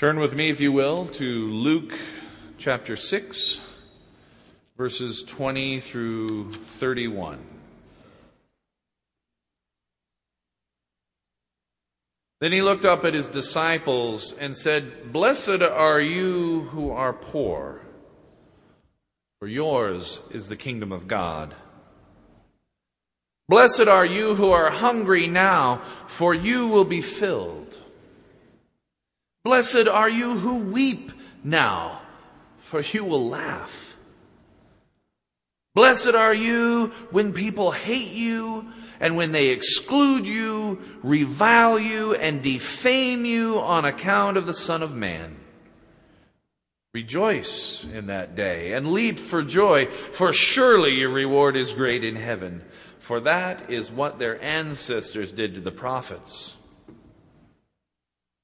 Turn with me, if you will, to Luke chapter 6, verses 20 through 31. Then he looked up at his disciples and said, Blessed are you who are poor, for yours is the kingdom of God. Blessed are you who are hungry now, for you will be filled. Blessed are you who weep now, for you will laugh. Blessed are you when people hate you and when they exclude you, revile you, and defame you on account of the Son of Man. Rejoice in that day and leap for joy, for surely your reward is great in heaven. For that is what their ancestors did to the prophets.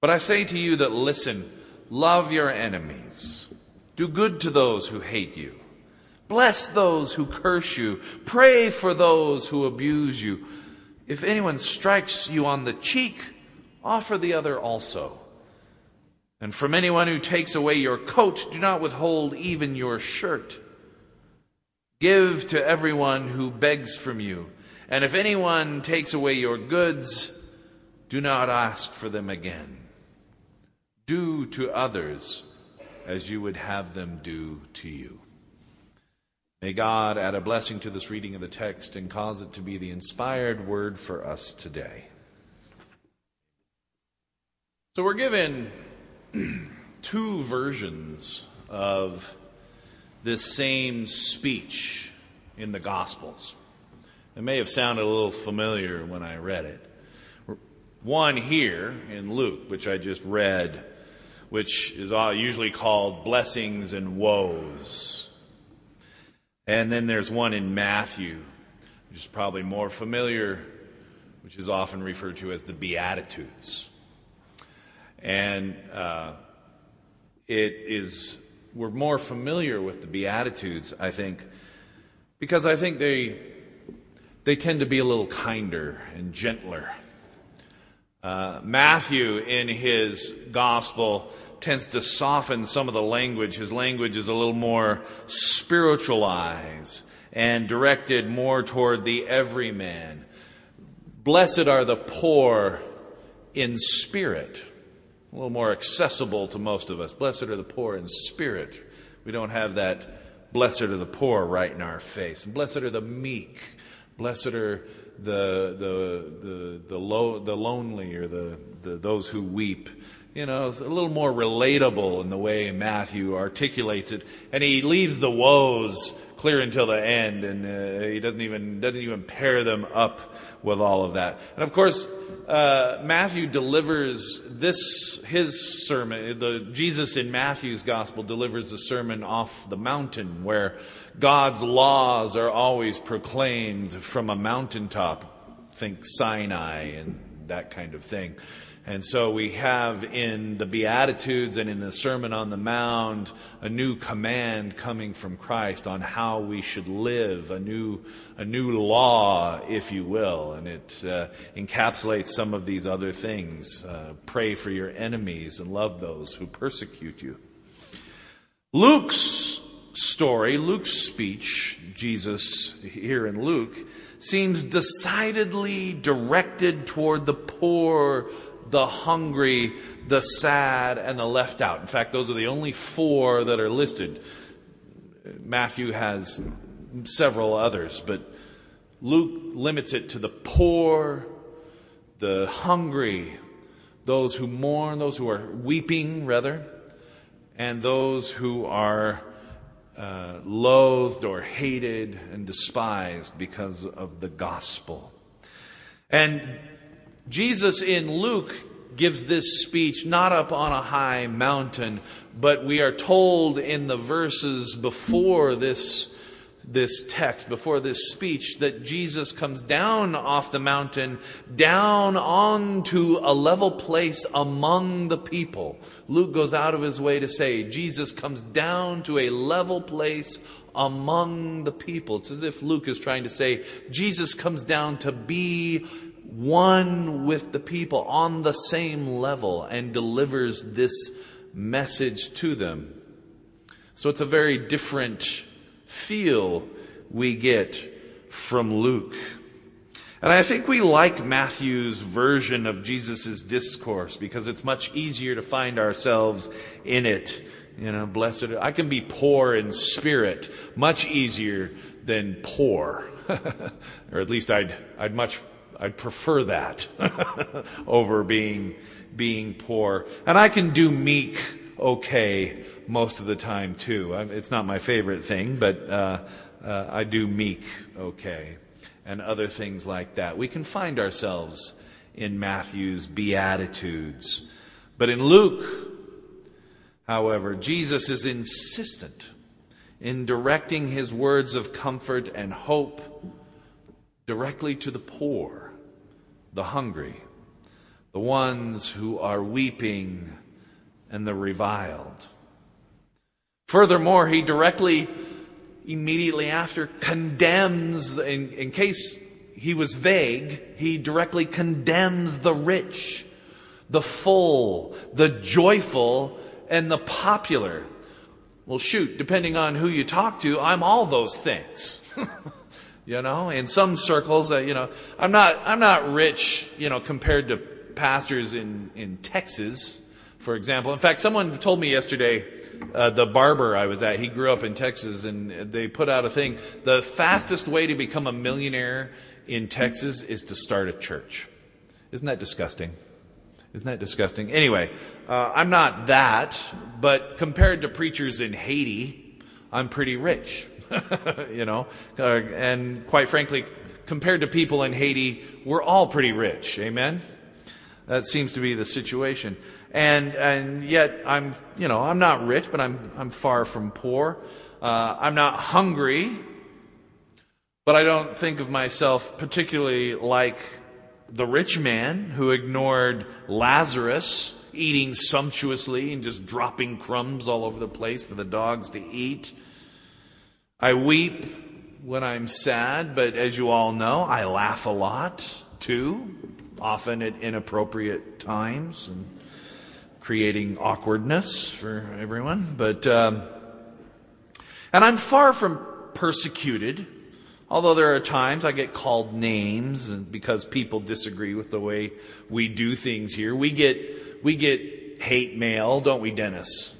But I say to you that listen, love your enemies, do good to those who hate you, bless those who curse you, pray for those who abuse you. If anyone strikes you on the cheek, offer the other also. And from anyone who takes away your coat, do not withhold even your shirt. Give to everyone who begs from you. And if anyone takes away your goods, do not ask for them again. Do to others as you would have them do to you. May God add a blessing to this reading of the text and cause it to be the inspired word for us today. So we're given two versions of this same speech in the Gospels. It may have sounded a little familiar when I read it. One here in Luke, which I just read which is usually called blessings and woes. And then there's one in Matthew, which is probably more familiar, which is often referred to as the Beatitudes. And uh, it is, we're more familiar with the Beatitudes, I think, because I think they, they tend to be a little kinder and gentler. Uh, Matthew, in his gospel, tends to soften some of the language. His language is a little more spiritualized and directed more toward the everyman. Blessed are the poor in spirit. A little more accessible to most of us. Blessed are the poor in spirit. We don't have that blessed are the poor right in our face. Blessed are the meek. Blessed are the the the the, low, the lonely or the, the those who weep. You know, it's a little more relatable in the way Matthew articulates it, and he leaves the woes clear until the end, and uh, he doesn't even doesn't even pair them up with all of that. And of course, uh, Matthew delivers this his sermon. The Jesus in Matthew's gospel delivers the sermon off the mountain, where God's laws are always proclaimed from a mountaintop. Think Sinai and that kind of thing. And so we have in the Beatitudes and in the Sermon on the Mount a new command coming from Christ on how we should live, a new, a new law, if you will. And it uh, encapsulates some of these other things. Uh, pray for your enemies and love those who persecute you. Luke's story, Luke's speech, Jesus here in Luke, seems decidedly directed toward the poor, the hungry, the sad, and the left out. In fact, those are the only four that are listed. Matthew has several others, but Luke limits it to the poor, the hungry, those who mourn, those who are weeping, rather, and those who are uh, loathed or hated and despised because of the gospel. And Jesus in Luke gives this speech not up on a high mountain, but we are told in the verses before this this text, before this speech, that Jesus comes down off the mountain, down onto a level place among the people. Luke goes out of his way to say Jesus comes down to a level place among the people. It's as if Luke is trying to say Jesus comes down to be one with the people on the same level and delivers this message to them. So it's a very different feel we get from Luke. And I think we like Matthew's version of Jesus' discourse because it's much easier to find ourselves in it. You know, blessed, I can be poor in spirit much easier than poor. or at least I'd, I'd much, I'd prefer that over being, being poor. And I can do meek okay most of the time too. It's not my favorite thing, but uh, uh, I do meek okay, and other things like that. We can find ourselves in Matthew's Beatitudes. But in Luke, however, Jesus is insistent in directing his words of comfort and hope directly to the poor, the hungry, the ones who are weeping, and the reviled. Furthermore, he directly, immediately after, condemns, in, in case he was vague, he directly condemns the rich, the full, the joyful, and the popular. Well, shoot, depending on who you talk to, I'm all those things. you know, in some circles, uh, you know, I'm not, I'm not rich, you know, compared to pastors in, in Texas, for example. In fact, someone told me yesterday, uh, the barber I was at, he grew up in Texas, and they put out a thing. The fastest way to become a millionaire in Texas is to start a church. Isn't that disgusting? Isn't that disgusting? Anyway, uh, I'm not that, but compared to preachers in Haiti, I'm pretty rich. you know, uh, and quite frankly, compared to people in Haiti, we're all pretty rich. Amen? That seems to be the situation and and yet I'm you know I'm not rich, but I'm I'm far from poor. Uh, I'm not hungry, but I don't think of myself particularly like the rich man who ignored Lazarus eating sumptuously and just dropping crumbs all over the place for the dogs to eat. I weep when I'm sad, but as you all know, I laugh a lot too, often at inappropriate times and creating awkwardness for everyone. But, um, and I'm far from persecuted, although there are times I get called names and because people disagree with the way we do things here. We get, we get hate mail, don't we, Dennis?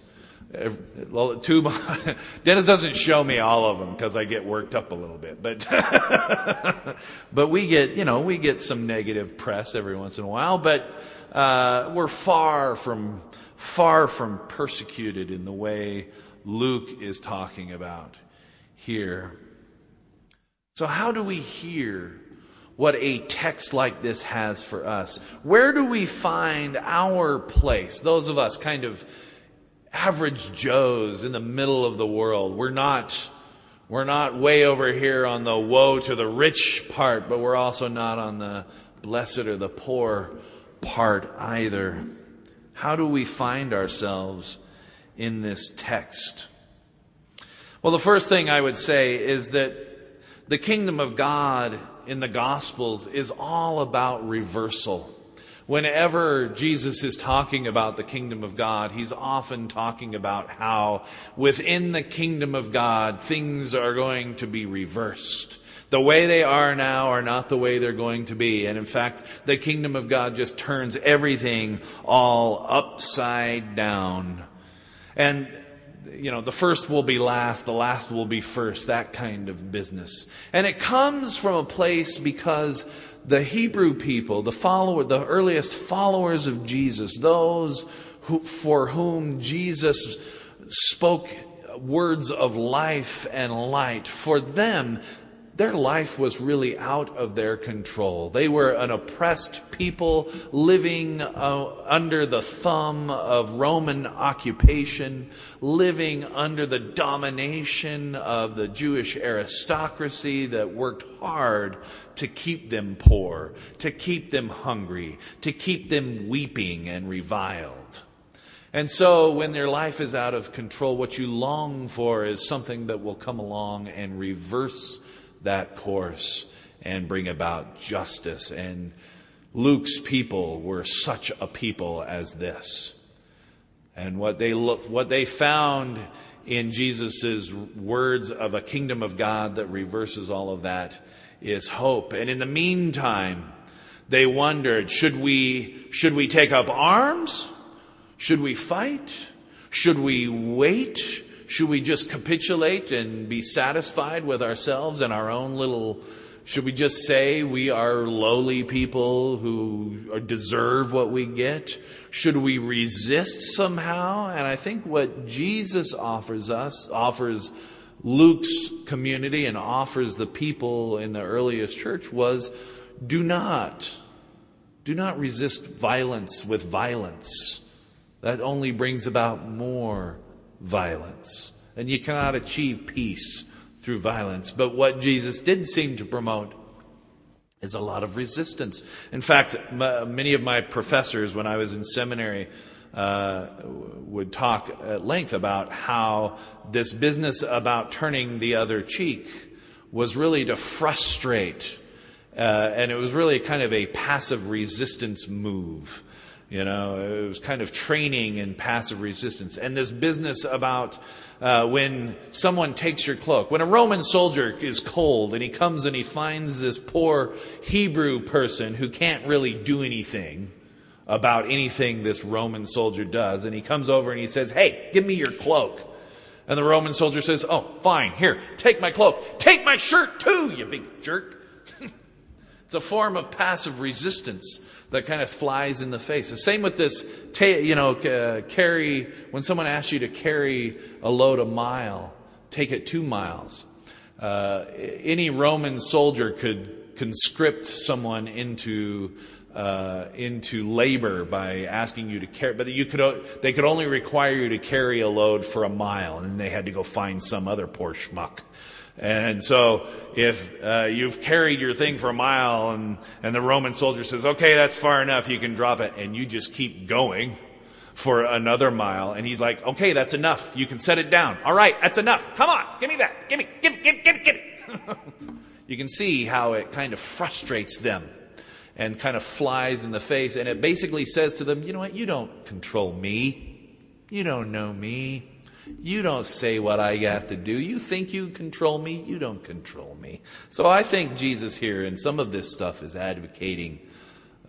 Two, Dennis doesn't show me all of them because I get worked up a little bit, but but we get you know we get some negative press every once in a while, but uh, we're far from far from persecuted in the way Luke is talking about here. So, how do we hear what a text like this has for us? Where do we find our place? Those of us kind of average Joes in the middle of the world. We're not, we're not way over here on the woe to the rich part, but we're also not on the blessed or the poor part either. How do we find ourselves in this text? Well, the first thing I would say is that the kingdom of God in the Gospels is all about reversal. Whenever Jesus is talking about the kingdom of God, he's often talking about how within the kingdom of God, things are going to be reversed. The way they are now are not the way they're going to be. And in fact, the kingdom of God just turns everything all upside down. And you know, the first will be last, the last will be first, that kind of business. And it comes from a place because the Hebrew people, the follower, the earliest followers of Jesus, those who, for whom Jesus spoke words of life and light, for them, their life was really out of their control. They were an oppressed people living uh, under the thumb of Roman occupation, living under the domination of the Jewish aristocracy that worked hard to keep them poor, to keep them hungry, to keep them weeping and reviled. And so, when their life is out of control, what you long for is something that will come along and reverse that course and bring about justice. And Luke's people were such a people as this. And what they look, what they found in Jesus' words of a kingdom of God that reverses all of that is hope. And in the meantime, they wondered, should we, should we take up arms? Should we fight? Should we wait? Should we just capitulate and be satisfied with ourselves and our own little? Should we just say we are lowly people who deserve what we get? Should we resist somehow? And I think what Jesus offers us, offers Luke's community, and offers the people in the earliest church was do not, do not resist violence with violence. That only brings about more violence. And you cannot achieve peace through violence. But what Jesus did seem to promote is a lot of resistance. In fact, many of my professors, when I was in seminary, uh, would talk at length about how this business about turning the other cheek was really to frustrate, uh, and it was really kind of a passive resistance move. You know, it was kind of training in passive resistance. And this business about uh, when someone takes your cloak, when a Roman soldier is cold and he comes and he finds this poor Hebrew person who can't really do anything about anything this Roman soldier does, and he comes over and he says, Hey, give me your cloak. And the Roman soldier says, Oh, fine, here, take my cloak. Take my shirt too, you big jerk. It's a form of passive resistance that kind of flies in the face. The same with this, you know, carry, when someone asks you to carry a load a mile, take it two miles. Uh, any Roman soldier could conscript someone into uh, into labor by asking you to carry, but you could they could only require you to carry a load for a mile, and then they had to go find some other poor schmuck and so if uh, you've carried your thing for a mile and, and the Roman soldier says, okay, that's far enough, you can drop it, and you just keep going for another mile, and he's like, okay, that's enough, you can set it down. All right, that's enough. Come on, give me that. Give me, give me, give me, give me, give me. you can see how it kind of frustrates them and kind of flies in the face, and it basically says to them, you know what, you don't control me. You don't know me. You don't say what I have to do. You think you control me. You don't control me. So I think Jesus here, and some of this stuff, is advocating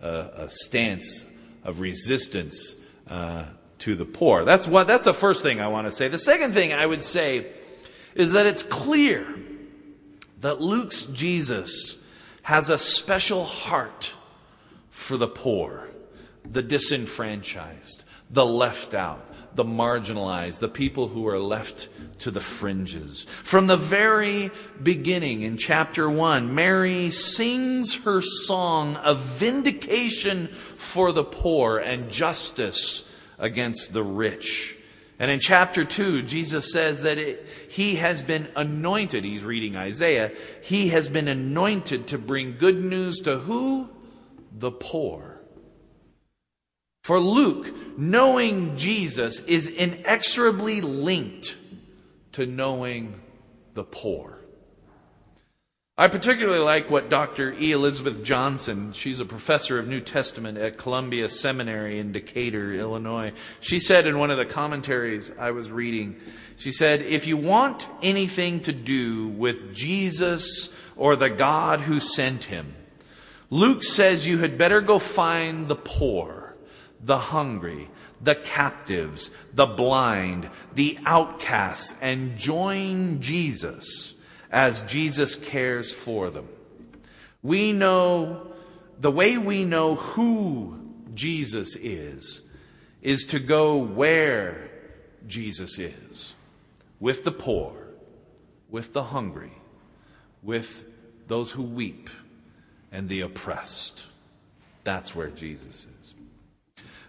a, a stance of resistance uh, to the poor. That's what. That's the first thing I want to say. The second thing I would say is that it's clear that Luke's Jesus has a special heart for the poor, the disenfranchised, the left out the marginalized, the people who are left to the fringes. From the very beginning in chapter 1, Mary sings her song of vindication for the poor and justice against the rich. And in chapter 2, Jesus says that it, he has been anointed. He's reading Isaiah. He has been anointed to bring good news to who? The poor. For Luke, knowing Jesus is inexorably linked to knowing the poor. I particularly like what Dr. E. Elizabeth Johnson, she's a professor of New Testament at Columbia Seminary in Decatur, Illinois. She said in one of the commentaries I was reading, she said, if you want anything to do with Jesus or the God who sent him, Luke says you had better go find the poor the hungry, the captives, the blind, the outcasts, and join Jesus as Jesus cares for them. We know, the way we know who Jesus is, is to go where Jesus is with the poor, with the hungry, with those who weep, and the oppressed. That's where Jesus is.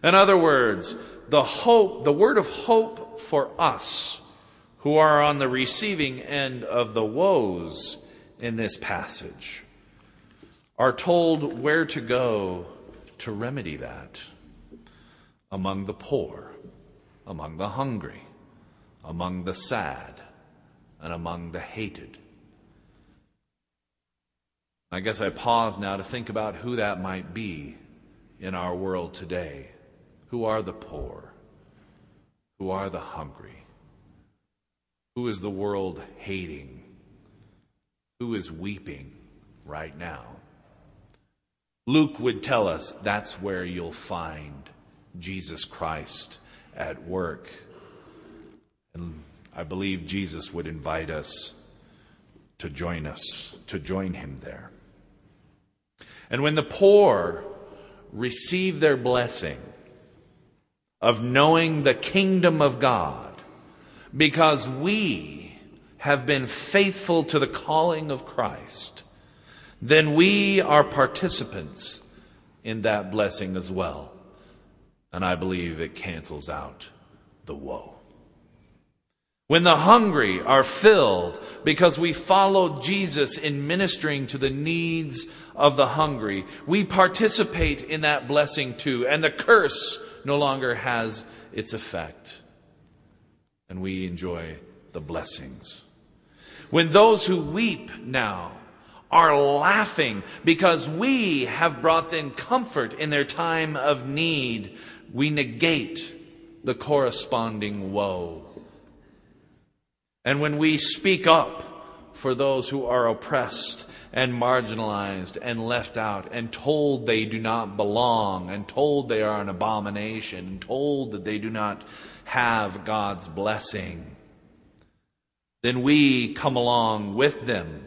In other words, the hope, the word of hope for us who are on the receiving end of the woes in this passage are told where to go to remedy that among the poor, among the hungry, among the sad, and among the hated. I guess I pause now to think about who that might be in our world today. Who are the poor? Who are the hungry? Who is the world hating? Who is weeping right now? Luke would tell us that's where you'll find Jesus Christ at work. And I believe Jesus would invite us to join us, to join him there. And when the poor receive their blessing of knowing the kingdom of God, because we have been faithful to the calling of Christ, then we are participants in that blessing as well. And I believe it cancels out the woe. When the hungry are filled because we follow Jesus in ministering to the needs of the hungry, we participate in that blessing too, and the curse no longer has its effect. And we enjoy the blessings. When those who weep now are laughing because we have brought them comfort in their time of need, we negate the corresponding woe. And when we speak up for those who are oppressed and marginalized and left out and told they do not belong and told they are an abomination and told that they do not have God's blessing, then we come along with them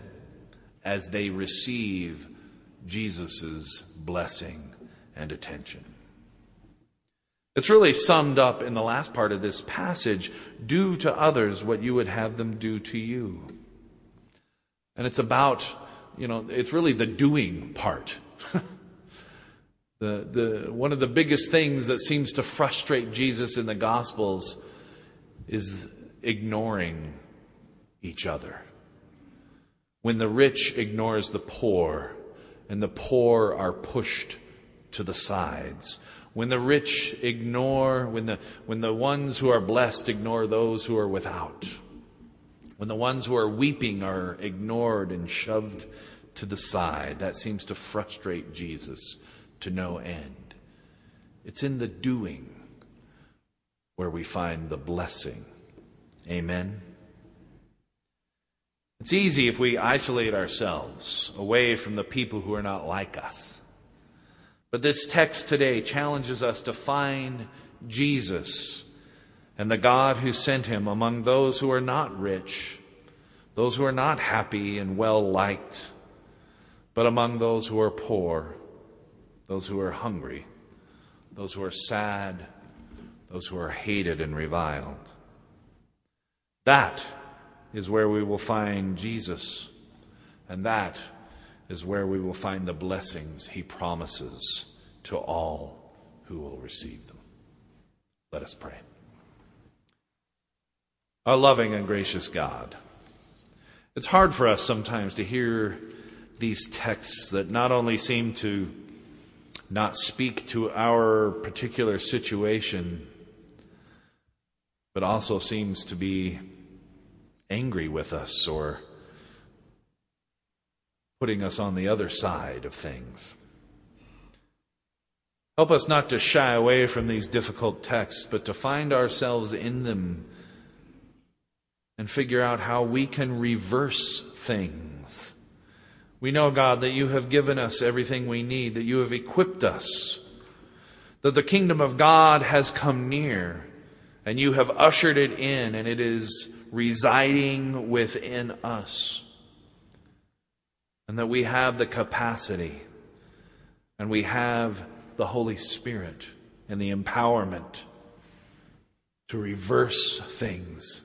as they receive Jesus' blessing and attention. It's really summed up in the last part of this passage do to others what you would have them do to you. And it's about, you know, it's really the doing part. the, the, one of the biggest things that seems to frustrate Jesus in the Gospels is ignoring each other. When the rich ignores the poor and the poor are pushed to the sides. When the rich ignore when the when the ones who are blessed ignore those who are without when the ones who are weeping are ignored and shoved to the side that seems to frustrate Jesus to no end. It's in the doing where we find the blessing. Amen? It's easy if we isolate ourselves away from the people who are not like us. But this text today challenges us to find Jesus and the God who sent him among those who are not rich, those who are not happy and well liked, but among those who are poor, those who are hungry, those who are sad, those who are hated and reviled. That is where we will find Jesus, and that is where we will find the blessings he promises to all who will receive them. Let us pray. Our loving and gracious God, it's hard for us sometimes to hear these texts that not only seem to not speak to our particular situation, but also seems to be angry with us or putting us on the other side of things. Help us not to shy away from these difficult texts, but to find ourselves in them and figure out how we can reverse things. We know, God, that you have given us everything we need, that you have equipped us, that the kingdom of God has come near, and you have ushered it in, and it is residing within us. And that we have the capacity and we have the Holy Spirit and the empowerment to reverse things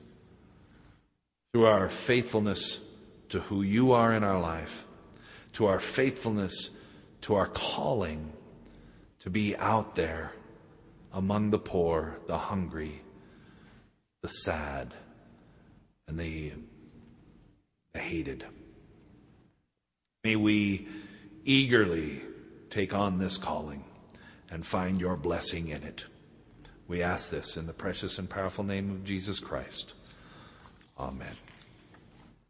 through our faithfulness to who you are in our life to our faithfulness, to our calling to be out there among the poor, the hungry, the sad, and the, the hated. May we eagerly take on this calling and find your blessing in it. We ask this in the precious and powerful name of Jesus Christ. Amen.